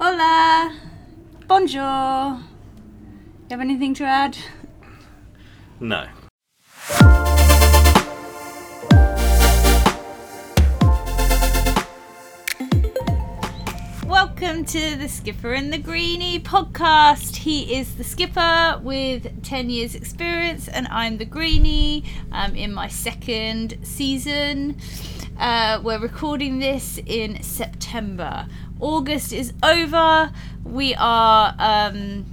Hola. Bonjour. You have anything to add? No. Welcome to the Skipper and the Greenie podcast. He is the skipper with 10 years' experience, and I'm the Greenie. I'm in my second season. Uh, we're recording this in September. August is over. We are um,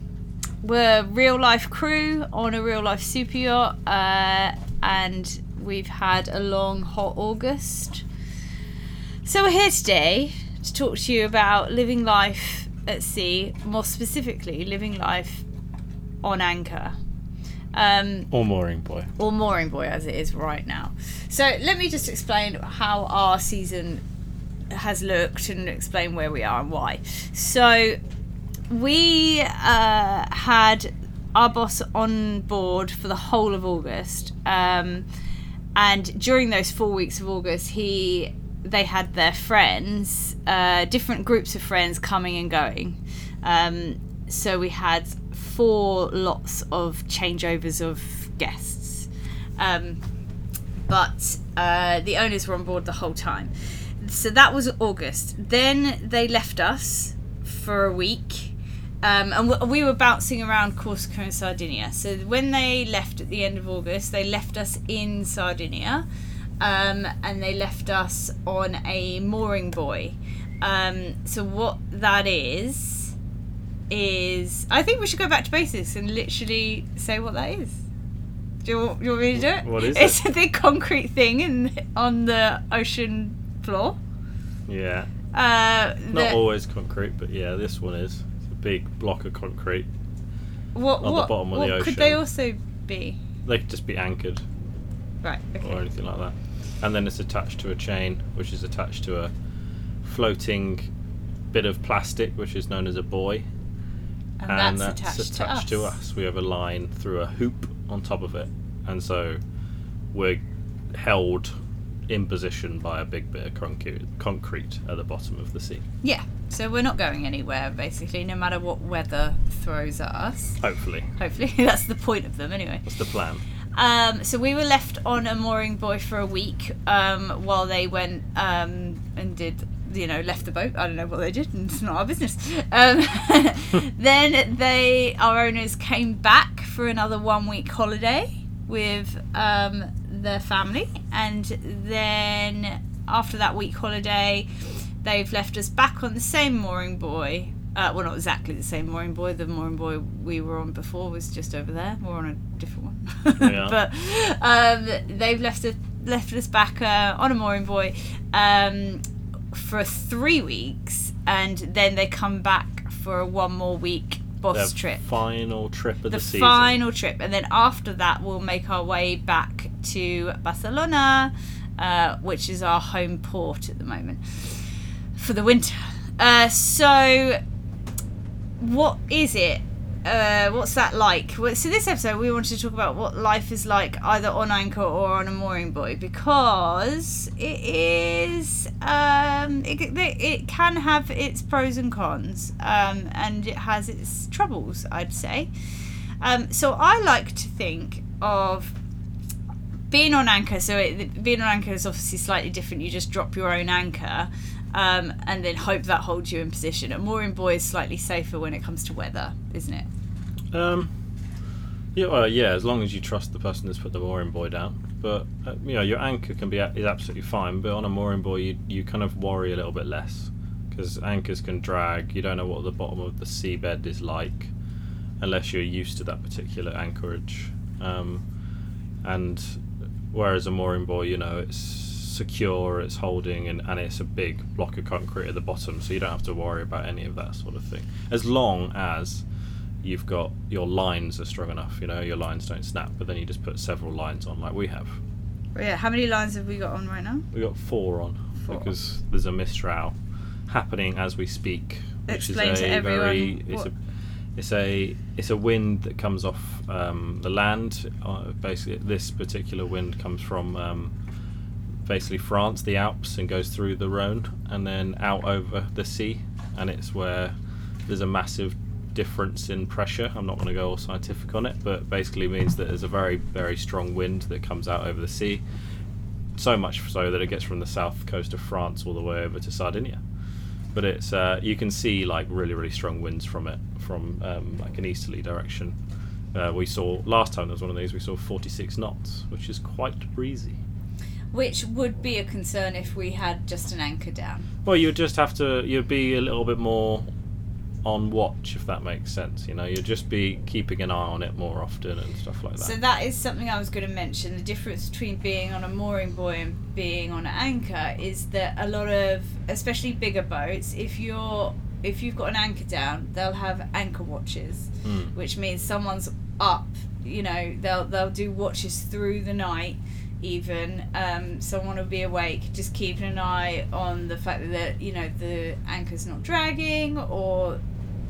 we're real life crew on a real life super yacht, uh, and we've had a long hot August. So we're here today to talk to you about living life at sea, more specifically, living life on anchor. Um, Or mooring buoy. or mooring buoy as it is right now. So let me just explain how our season has looked and explain where we are and why. So we uh, had our boss on board for the whole of August, um, and during those four weeks of August, he they had their friends, uh, different groups of friends coming and going. Um, so we had four lots of changeovers of guests. Um, but uh, the owners were on board the whole time. So that was August. Then they left us for a week. Um, and w- we were bouncing around Corsica and Sardinia. So when they left at the end of August, they left us in Sardinia, um, and they left us on a mooring buoy. Um, so what that is is I think we should go back to basics and literally say what that is. Do you, want- you want me to do it? What is it? it's a big concrete thing in on the ocean floor. Yeah. Uh, Not that- always concrete, but yeah, this one is. It's a big block of concrete. what, on the what, bottom of the could they also be? They could just be anchored Right. Okay. or anything like that. And then it's attached to a chain, which is attached to a floating bit of plastic, which is known as a buoy. and, that's, attached, to, us. We have a line through a hoop on top of it, and so we're held in position by a big bit of concrete, concrete at the bottom of the sea. Yeah. So we're not going anywhere basically, no matter what weather throws at us. Hopefully, Hopefully, that's the point of them anyway. that's the plan. Um, so we were left on a mooring buoy for a week um, while they went um, and did, you know, left the boat. I don't know what they did, and it's not our business. Um, then they, our owners, came back for another one week holiday with their family, and then after that week holiday, they've left us back on the same mooring buoy. Uh, well, not exactly the same mooring buoy. The mooring buoy we were on before was just over there. We're on a different one. Yeah. but um, they've left us left us back uh, on a mooring buoy um, for three weeks, and then they come back for one more week boss trip Final trip of the, the season. final trip, and then after that, we'll make our way back to Barcelona, uh, which is our home port at the moment for the winter. Uh, so, what is it? Uh, what's that like? Well, so this episode we wanted to talk about what life is like either on anchor or on a mooring buoy because it is um, it, it can have its pros and cons um, and it has its troubles I'd say. Um, so I like to think of being on anchor. So it, being on anchor is obviously slightly different. You just drop your own anchor. Um, and then hope that holds you in position. A mooring buoy is slightly safer when it comes to weather, isn't it? Um, yeah, well, yeah, as long as you trust the person that's put the mooring buoy down. But uh, you know, your anchor can be is absolutely fine, but on a mooring buoy, you you kind of worry a little bit less because anchors can drag. You don't know what the bottom of the seabed is like unless you're used to that particular anchorage. Um, and whereas a mooring buoy, you know, it's secure, it's holding, and, and it's a big block of concrete at the bottom, so you don't have to worry about any of that sort of thing. As long as you've got your lines are strong enough, you know, your lines don't snap, but then you just put several lines on like we have. Yeah. How many lines have we got on right now? We got four on Four. because there's a mistral happening as we speak, which Explain is to everyone very it's a it's a it's a wind that comes off um, the land. Uh, basically, this particular wind comes from um, basically France, the Alps, and goes through the Rhone and then out over the sea, and it's where there's a massive difference in pressure. I'm not going to go all scientific on it, but basically means that there's a very very strong wind that comes out over the sea. So much so that it gets from the south coast of France all the way over to Sardinia. But it's uh, you can see like really really strong winds from it from um, like an easterly direction. Uh, we saw last time there was one of these. We saw 46 knots, which is quite breezy. Which would be a concern if we had just an anchor down. Well, you'd just have to. You'd be a little bit more on watch, if that makes sense. You know, you'd just be keeping an eye on it more often and stuff like that. So that is something I was going to mention. The difference between being on a mooring buoy and being on an anchor is that a lot of, especially bigger boats, if you're if you've got an anchor down, they'll have anchor watches, Mm. which means someone's up. You know, they'll they'll do watches through the night. Even um, someone will be awake, just keeping an eye on the fact that you know the anchor's not dragging or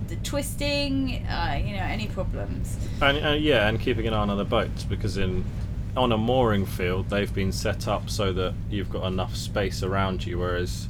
the twisting. Uh, you know, any problems. And uh, yeah, and keeping an eye on other boats because in on a mooring field they've been set up so that you've got enough space around you. Whereas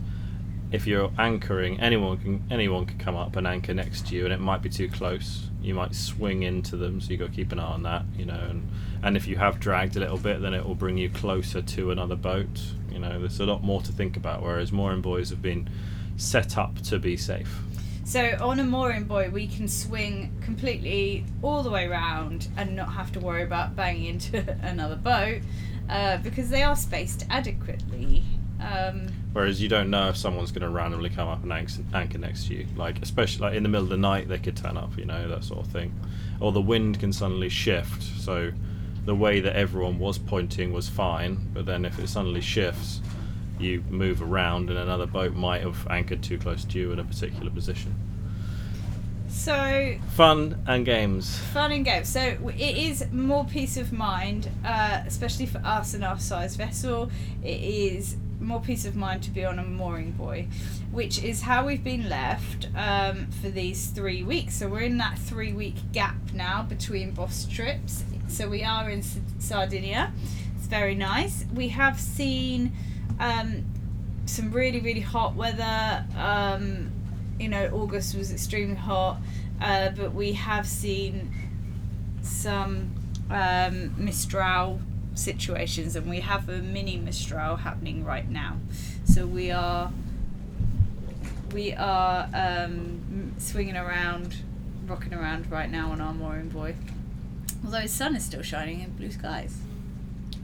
if you're anchoring, anyone can anyone can come up and anchor next to you, and it might be too close. You might swing into them, so you got to keep an eye on that. You know, and and if you have dragged a little bit, then it will bring you closer to another boat. You know, there's a lot more to think about. Whereas mooring buoys have been set up to be safe. So on a mooring buoy, we can swing completely all the way round and not have to worry about banging into another boat uh, because they are spaced adequately. Um, Whereas you don't know if someone's going to randomly come up and anchor next to you. Like especially like in the middle of the night, they could turn up. You know that sort of thing. Or the wind can suddenly shift. So the way that everyone was pointing was fine, but then if it suddenly shifts, you move around, and another boat might have anchored too close to you in a particular position. so Fun and games. fun and games. So it is more peace of mind, uh, especially for us and our size vessel. It is more peace of mind to be on a mooring buoy, which is how we've been left um, for these three weeks. So we're in that three week gap now between boss trips. So we are in S- Sardinia. It's very nice. We have seen um, some really really hot weather. Um, you know, August was extremely hot, uh, but we have seen some um, Mistral situations, and we have a mini Mistral happening right now. So we are we are um, swinging around, rocking around right now on our mooring buoy. Although the sun is still shining in blue skies.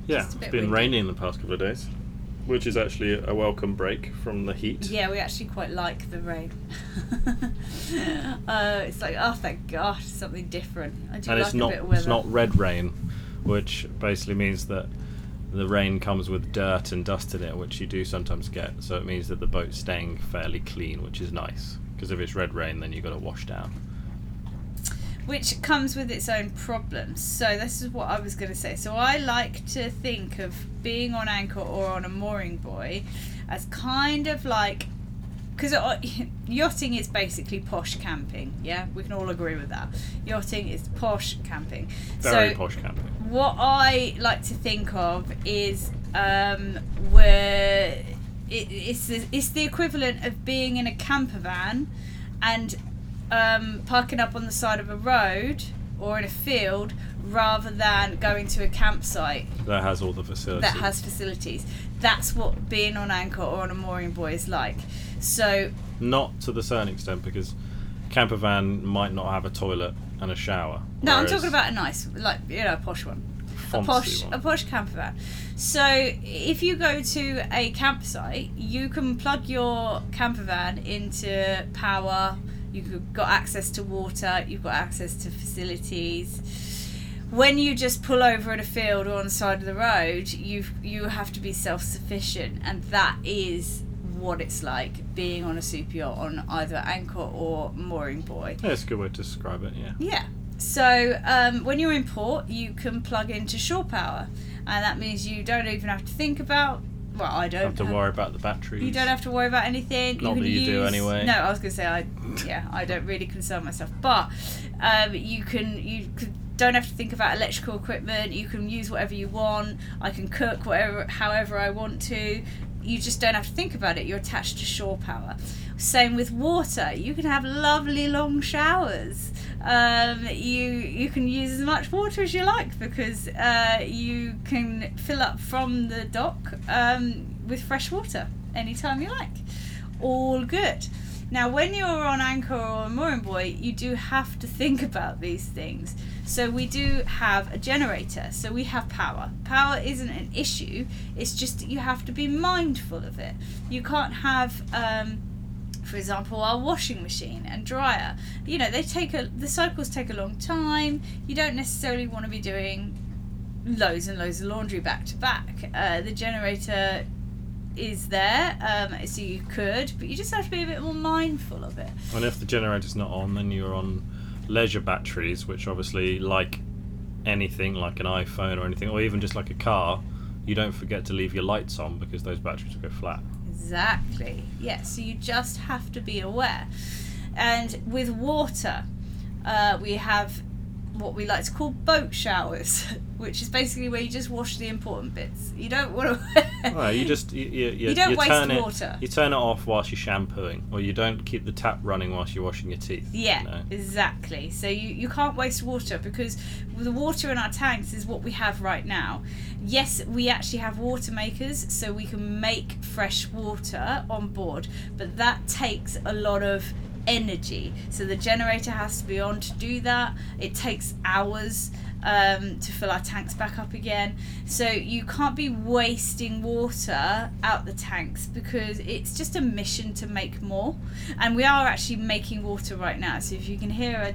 Yeah, a it's been windy. raining the past couple of days, which is actually a welcome break from the heat. Yeah, we actually quite like the rain. uh, it's like, oh, thank God, something different. I do and like it's a not bit of weather. it's not red rain, which basically means that the rain comes with dirt and dust in it, which you do sometimes get. So it means that the boat's staying fairly clean, which is nice. Because if it's red rain, then you've got to wash down. which comes with its own problems. So this is what I was going to say. So I like to think of being on anchor or on a mooring buoy as kind of like because uh, yachting is basically posh camping. Yeah, we can all agree with that. Yachting is posh camping. Very so posh camping. What I like to think of is um, where it, it's the, it's the equivalent of being in a camper van and um, parking up on the side of a road or in a field rather than going to a campsite That has all the facilities. that has facilities. That's what being on anchor or on a mooring buoy is like. So Not to the certain extent, because camper van might not have a toilet and a shower. no, I'm talking about a nice, like you know, a posh one. a posh one. a posh camper van. So if you go to a campsite, you can plug your camper van into power. You've got access to water. You've got access to facilities. When you just pull over in a field or on the side of the road, you you have to be self sufficient, and that is what it's like being on a super yacht on either anchor or mooring buoy. Yeah, it's a good way to describe it. Yeah. Yeah. So um, when you're in port, you can plug into shore power, and that means you don't even have to think about. Well, I don't have to worry about the batteries. You don't have to worry about anything. Not can that you do anyway. No, I was gonna say I. Yeah, I don't really concern myself, but um, you can you could, don't have to think about electrical equipment. You can use whatever you want. I can cook whatever, however I want to. You just don't have to think about it. You're attached to shore power. Same with water. You can have lovely long showers. Um, you you can use as much water as you like because uh, you can fill up from the dock um, with fresh water anytime you like. All good. Now, when you're on anchor or on mooring buoy, you do have to think about these things. So we do have a generator. So we have power. Power isn't an issue. It's just that you have to be mindful of it. You can't have. Um, for example, our washing machine and dryer. You know, they take a the cycles take a long time. You don't necessarily want to be doing loads and loads of laundry back to back. Uh, the generator is there, um, so you could, but you just have to be a bit more mindful of it. And if the generator's not on, then you're on leisure batteries, which obviously, like anything, like an iPhone or anything, or even just like a car, you don't forget to leave your lights on because those batteries will go flat. Exactly. Yeah, so you just have to be aware. And with water, uh, we have what we like to call boat showers, which is basically where you just wash the important bits. You don't want to. Well, you just you, you, you, You don't waste turn water. It, you turn it off whilst you're shampooing, or you don't keep the tap running whilst you're washing your teeth. Yeah, exactly. So you, you can't waste water because the water in our tanks is what we have right now. Yes, we actually have water makers, so we can make fresh water on board, but that takes a lot of energy. So the generator has to be on to do that. It takes hours um, to fill our tanks back up again. So you can't be wasting water out the tanks because it's just a mission to make more. And we are actually making water right now. So if you can hear a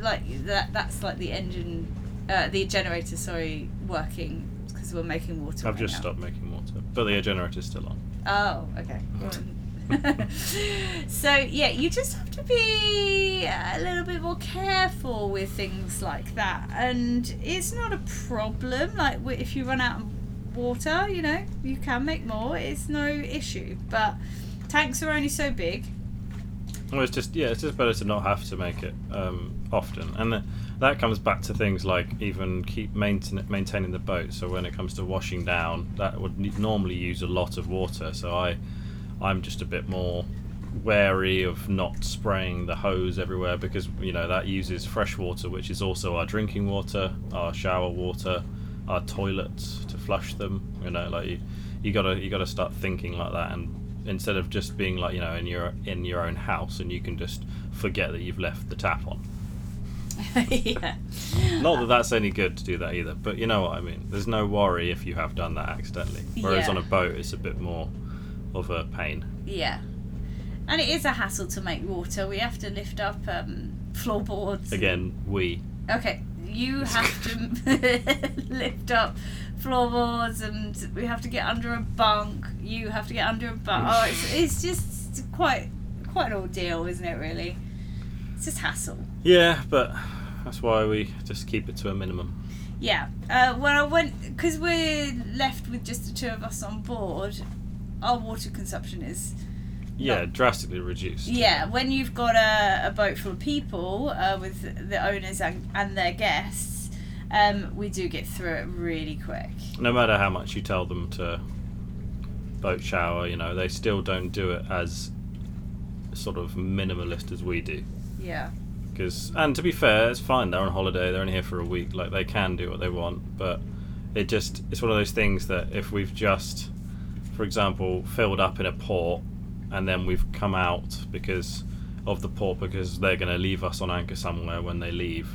like that, that's like the engine, uh, the generator, sorry, working because we're making water. I've right just now. stopped making water, but the generator's still on. Oh, okay. so yeah, you just have to be a little bit more careful with things like that, and it's not a problem. Like if you run out of water, you know, you can make more. It's no issue, but tanks are only so big. Well, it's just yeah, it's just better to not have to make it um, often, and th- that comes back to things like even keep maintain- maintaining the boat. So when it comes to washing down, that would normally use a lot of water. So I, I'm just a bit more wary of not spraying the hose everywhere because you know that uses fresh water, which is also our drinking water, our shower water, our toilets to flush them. You know, like you, you gotta you gotta start thinking like that and instead of just being like you know in your in your own house and you can just forget that you've left the tap on yeah. not that that's any good to do that either but you know what i mean there's no worry if you have done that accidentally whereas Yeah. on a boat it's a bit more of a pain Yeah. And it is a hassle to make water. We have to lift up um, floorboards. again we Okay, you have to lift up floorboards, and we have to get under a bunk. You have to get under a bunk. Oh, it's, it's just quite quite an ordeal, isn't it? Really, it's just hassle. yeah but that's why we just keep it to a minimum Yeah. Uh, when I went, because we're left with just the two of us on board, our water consumption is yeah No. drastically reduced Yeah, when you've got a, a boat full of people uh, with the owners and, and their guests, um, we do get through it really quick. no matter how much you tell them to boat shower you know they still don't do it as sort of minimalist as we do Yeah. because and to be fair it's fine they're on holiday they're only here for a week like they can do what they want but it just it's one of those things that if we've just for example filled up in a port and then we've come out because of the port because they're going to leave us on anchor somewhere when they leave.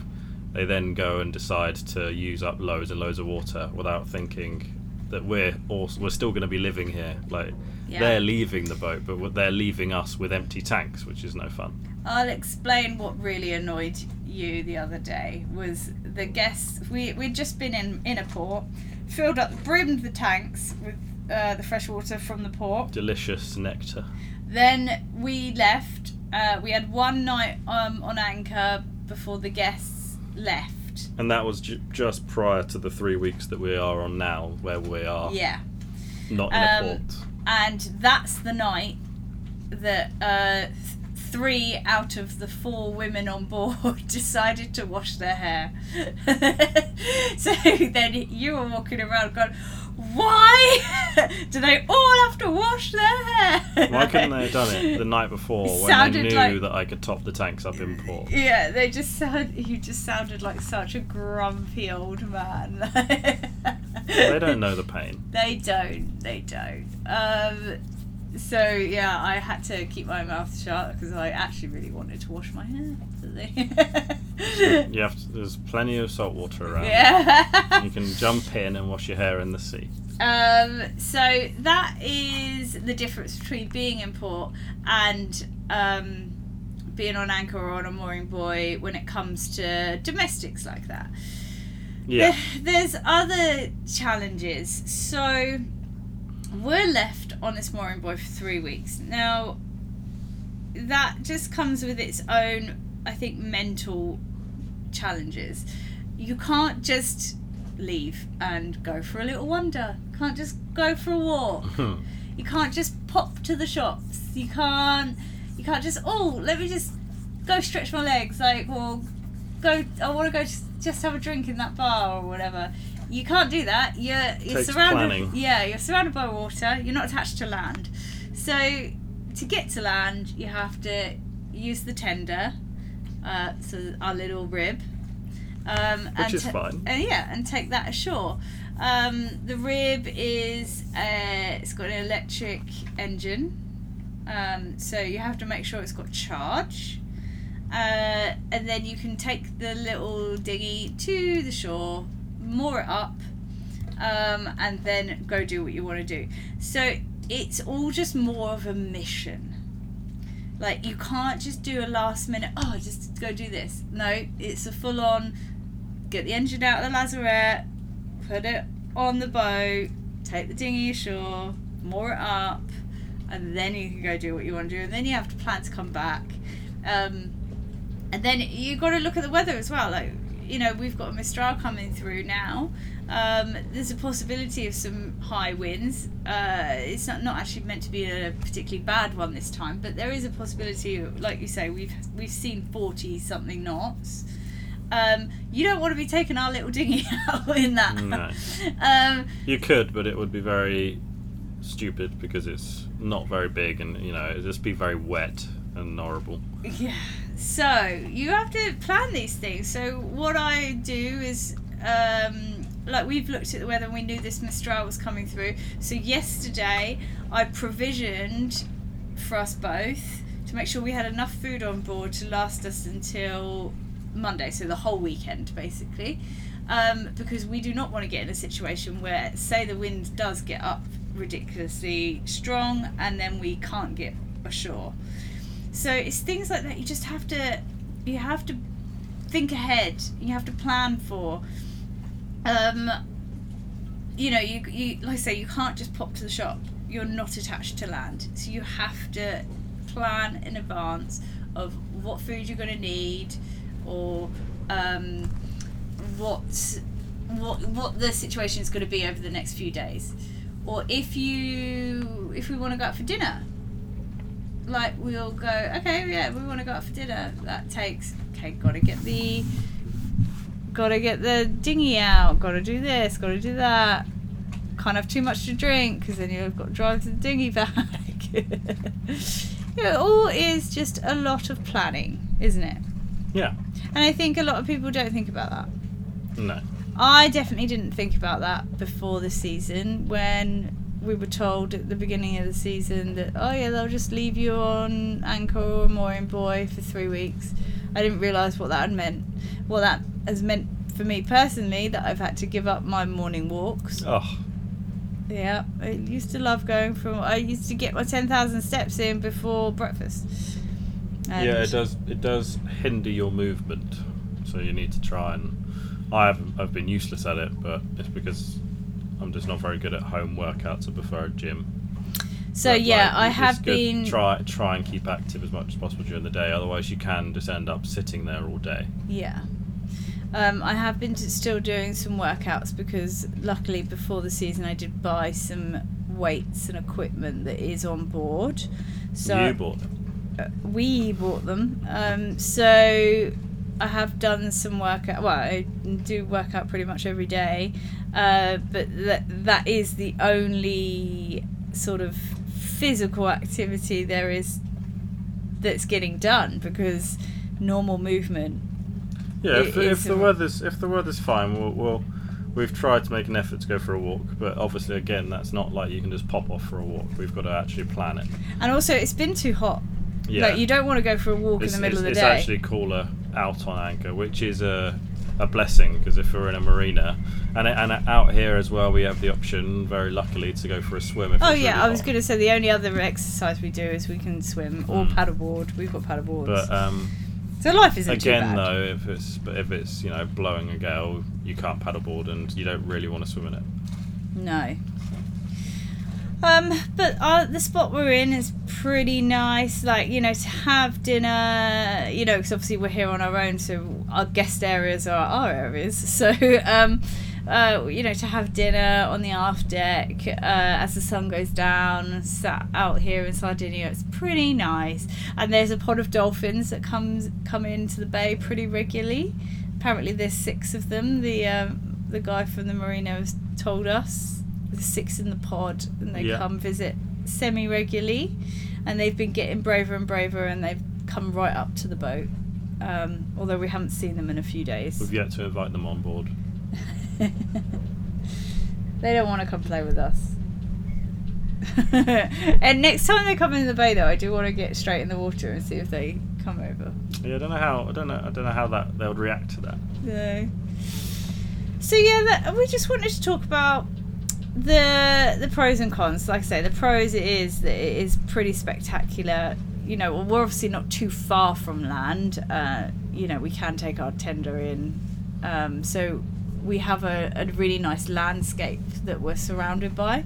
They then go and decide to use up loads and loads of water without thinking that we're also we're still going to be living here. Like Yeah. they're leaving the boat but they're leaving us with empty tanks which is no fun. I'll explain what really annoyed you the other day was the guests we we'd just been in in a port, filled up brimmed the tanks with uh, the fresh water from the port. delicious nectar Then we left. Uh, we had one night um, on anchor before the guests left. And that was ju- just prior to the three weeks that we are on now, where we are Yeah. not in Um, a port. and that's the night that uh, th- three out of the four women on board decided to wash their hair. so then you were walking around going, Why do they all have to wash their hair? Why couldn't they have done it the night before when they Sounded knew like- that I could top the tanks up in port? Yeah, they just sound. You just sounded like such a grumpy old man. They don't know the pain. They don't. They don't. Um, so yeah, I had to keep my mouth shut because I actually really wanted to wash my hair. You have to, there's plenty of salt water around. yeah. You can jump in and wash your hair in the sea. Um, so that is the difference between being in port and um, being on anchor or on a mooring buoy when it comes to domestics like that. Yeah. There's other challenges. So we're left on this mooring buoy for three weeks. Now, that just comes with its own, I think, mental challenges. You can't just leave and go for a little wander. Can't just go for a walk. Hmm. You can't just pop to the shops. You can't. You can't just. Oh, let me just go stretch my legs. Like, or go. I want to go just, just have a drink in that bar or whatever. You can't do that. You're you're surrounded. planning. Yeah, you're surrounded by water. You're not attached to land. So to get to land, you have to use the tender. Uh, so our little rib. Um, Which and is fine. uh, yeah, and take that ashore. Um, the rib is uh, it's got an electric engine, um, so you have to make sure it's got charge, uh, and then you can take the little dinghy to the shore, moor it up, um, and then go do what you want to do. So it's all just more of a mission. Like you can't just do a last minute. Oh, just go do this. No, it's a full on. Get the engine out of the lazarette, put it on the boat, take the dinghy ashore, moor it up, and then you can go do what you want to do. And then you have to plan to come back. Um, and then you've got to look at the weather as well. Like you know, we've got a Mistral coming through now. Um, there's a possibility of some high winds. Uh, it's not, not actually meant to be a particularly bad one this time, but there is a possibility. Like you say, we've we've seen forty something knots. Um, you don't want to be taking our little dinghy out in that. No. Um, You could, but it would be very stupid because it's not very big and, you know, it'd just be very wet and horrible. Yeah. So you have to plan these things. So what I do is, um, like we've looked at the weather and we knew this Mistral was coming through. So yesterday I provisioned for us both to make sure we had enough food on board to last us until Monday, so the whole weekend basically. Um, because we do not want to get in a situation where, say, the wind does get up ridiculously strong and then we can't get ashore. So it's things like that you just have to you have to think ahead. You have to plan for. Um, you know, you you like I say, you can't just pop to the shop. You're not attached to land, so you have to plan in advance of what food you're going to need, or um, what what what the situation is going to be over the next few days, or if you if we want to go out for dinner, like we'll go okay yeah we want to go out for dinner. That takes okay gotta get the gotta get the dinghy out gotta do this gotta do that can't have too much to drink because then you've got to drive the dinghy back it all is just a lot of planning isn't it Yeah. and i think a lot of people don't think about that No. I definitely didn't think about that before the season when we were told at the beginning of the season that oh yeah they'll just leave you on anchor or mooring buoy for three weeks. I didn't realise what that had meant. What that has meant for me personally that I've had to give up my morning walks. Oh, Yeah, I used to love going from. I used to get my ten thousand steps in before breakfast. And yeah, it does. It does hinder your movement, so you need to try and. I have I've been useless at it, but it's because I'm just not very good at home workouts. I prefer a gym. So But, yeah, like, I have been. try try and keep active as much as possible during the day. Otherwise, you can just end up sitting there all day. Yeah. Um, I have been still doing some workouts because luckily before the season I did buy some weights and equipment that is on board. So you bought them. uh, we bought them. Um, so I have done some workout. Well, I do work out pretty much every day. Uh, but that that is the only sort of physical activity there is that's getting done because normal movement. Yeah, if, if the weather's if the weather's fine, we'll, we'll we've tried to make an effort to go for a walk, but obviously again that's not like you can just pop off for a walk. We've got to actually plan it. And also, it's been too hot. Yeah, Like you don't want to go for a walk it's, in the middle of the day. it's actually cooler out on anchor, which is a a blessing because if we're in a marina and and out here as well, we have the option, very luckily, to go for a swim. If Oh yeah, really I was going to say the only other exercise we do is we can swim or Mm. paddleboard. We've got paddleboards. But um, so life isn't again, though, if it's but if it's you know blowing a gale, you can't paddleboard and you don't really want to swim in it. No. Um, but uh, the spot we're in is pretty nice. Like you know, to have dinner. You know, because obviously we're here on our own, so our guest areas are our areas. So, um, uh, you know, to have dinner on the aft deck uh, as the sun goes down, sat out here in Sardinia, it's pretty nice. And there's a pod of dolphins that comes come into the bay pretty regularly. Apparently, there's six of them. The um, the guy from the marina has told us there's six in the pod, and they Yeah. come visit semi regularly. And they've been getting braver and braver, and they've come right up to the boat. Um, although we haven't seen them in a few days. We've yet to invite them on board. they don't want to come play with us. and next time they come in the bay, though, I do want to get straight in the water and see if they come over. Yeah, I don't know how I don't know I don't know how that they would react to that. No. So yeah, that, we just wanted to talk about the the pros and cons. Like I say, the pros is that it is pretty spectacular. You know, we're obviously not too far from land. Uh, you know, we can take our tender in, um, so we have a, a really nice landscape that we're surrounded by.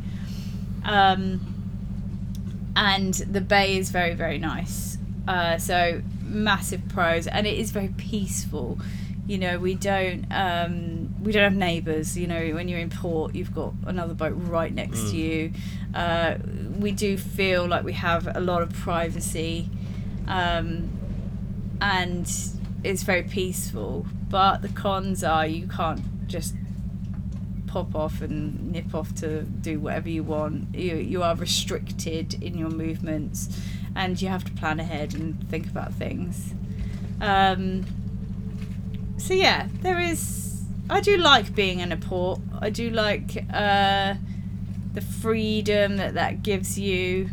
Um, and the bay is very very nice. Uh, so massive pros, and it is very peaceful. You know, we don't um, we don't have neighbours. You know, when you're in port, you've got another boat right next Mm. to you. Uh, we do feel like we have a lot of privacy, um, and it's very peaceful. But the cons are you can't just pop off and nip off to do whatever you want. You you are restricted in your movements, and you have to plan ahead and think about things. Um, so yeah, there is. I do like being in a port. I do like uh, the freedom that that gives you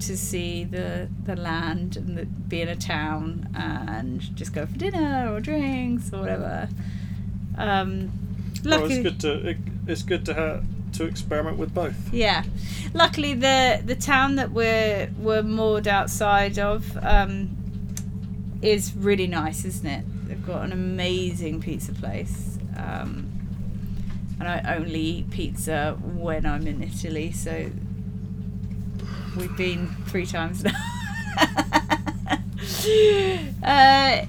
to see the the land and the, be in a town and just go for dinner or drinks or whatever. Um, Well, it's good to it, it's good to have to experiment with both. yeah, luckily the the town that we're we're moored outside of um, is really nice, isn't it? They've got an amazing pizza place, um, and I only eat pizza when I'm in Italy, so we've been three times now. uh,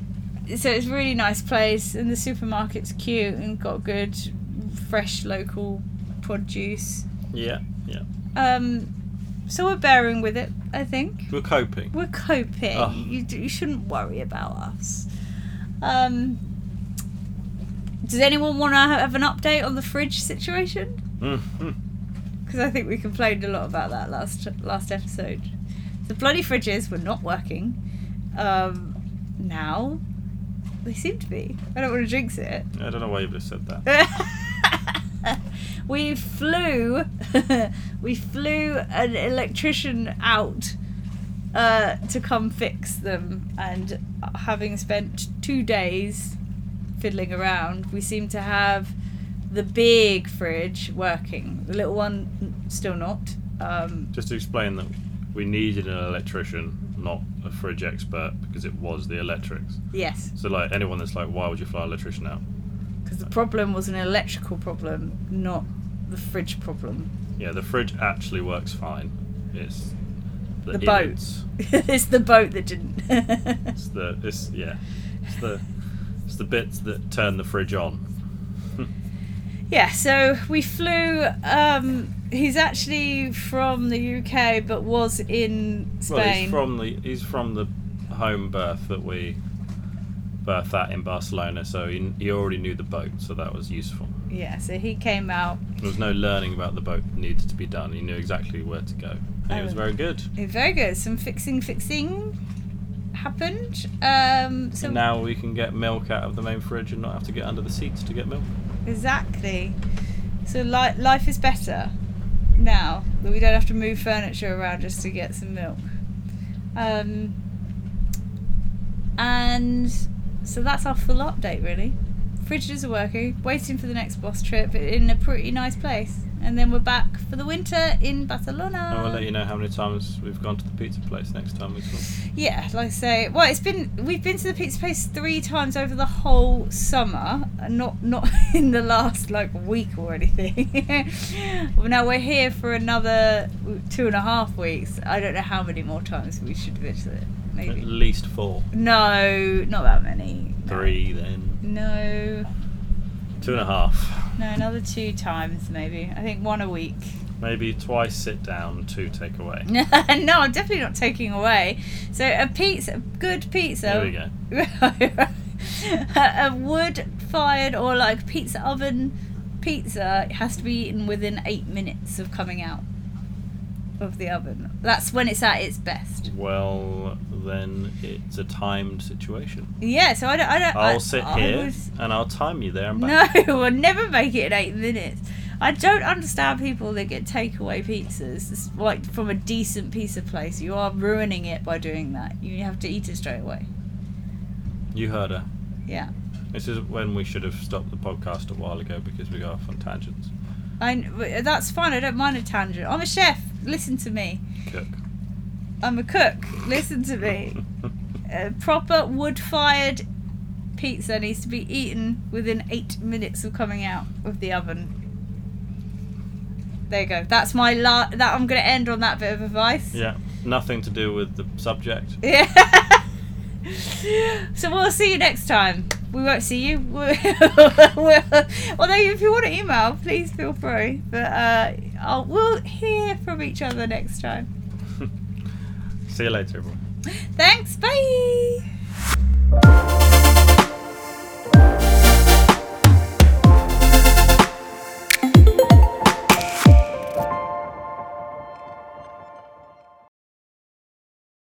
so it's a really nice place, and the supermarket's cute and got good, fresh local produce. Yeah, yeah. Um, so we're bearing with it, I think. We're coping. We're coping. Oh. You, you shouldn't worry about us. Um, does anyone want to have an update on the fridge situation? Mm-hmm. Because I think we complained a lot about that last last episode. The bloody fridges were not working. Um, now they seem to be. I don't want to jinx it. I don't know why you just said that. we flew we flew an electrician out uh, to come fix them and having spent two days fiddling around we seem to have the big fridge working the little one still not um, Just to explain that we needed an electrician, not a fridge expert, because it was the electrics. yes So like anyone that's like, why would you fly an electrician out? because the problem was an electrical problem not the fridge problem Yeah, the fridge actually works fine. It's the, The boat. it's the boat that didn't It's the it's yeah. It's the it's the bits that turn the fridge on. Yeah, so we flew. Um, he's actually from the UK, but was in Spain. Well, he's from the he's from the home berth that we berthed at in Barcelona, so he, he already knew the boat, so that was useful. Yeah, so he came out. There was no learning about the boat that needed to be done. He knew exactly where to go. And it was Oh. very good. Very good. Some fixing, fixing happened. Um, so And now we can get milk out of the main fridge and not have to get under the seats to get milk. exactly. So li- life is better now that we don't have to move furniture around just to get some milk. Um, and so that's our full update, really. Fridges are working. Waiting for the next boss trip in a pretty nice place, and then we're back for the winter in Barcelona. and we'll let you know how many times we've gone to the pizza place next time we talk. Yeah, like I say, well, it's been we've been to the pizza place three times over the whole summer, not not in the last like week or anything. well, now we're here for another two and a half weeks. I don't know how many more times we should visit. Maybe. At least four. no, not that many. No. Three, then. No, Two and a half. No, another two times maybe. I think one a week. Maybe twice sit down, two take away. no, I'm definitely not taking away. So a pizza, good pizza. There we go. a wood fired or like pizza oven pizza has to be eaten within eight minutes of coming out of the oven. That's when it's at its best. Well, then it's a timed situation. Yeah, so I don't. I don't I, I'll sit I here would- and I'll time you there and back. No, we'll never make it in eight minutes. I don't understand people that get takeaway pizzas. It's like from a decent pizza place, you are ruining it by doing that. You have to eat it straight away. You heard her. Yeah. This is when we should have stopped the podcast a while ago because we go off on tangents. I, that's fine. I don't mind a tangent. I'm a chef. Listen to me. Cook. I'm a cook. Listen to me. A proper wood-fired pizza needs to be eaten within eight minutes of coming out of the oven. There you go. That's my la- that I'm going to end on that bit of advice. yeah, nothing to do with the subject. Yeah. so we'll see you next time we won't see you. Although if you want to email, please feel free. But uh, I'll, we'll hear from each other next time. see you later, everyone. Thanks. Bye.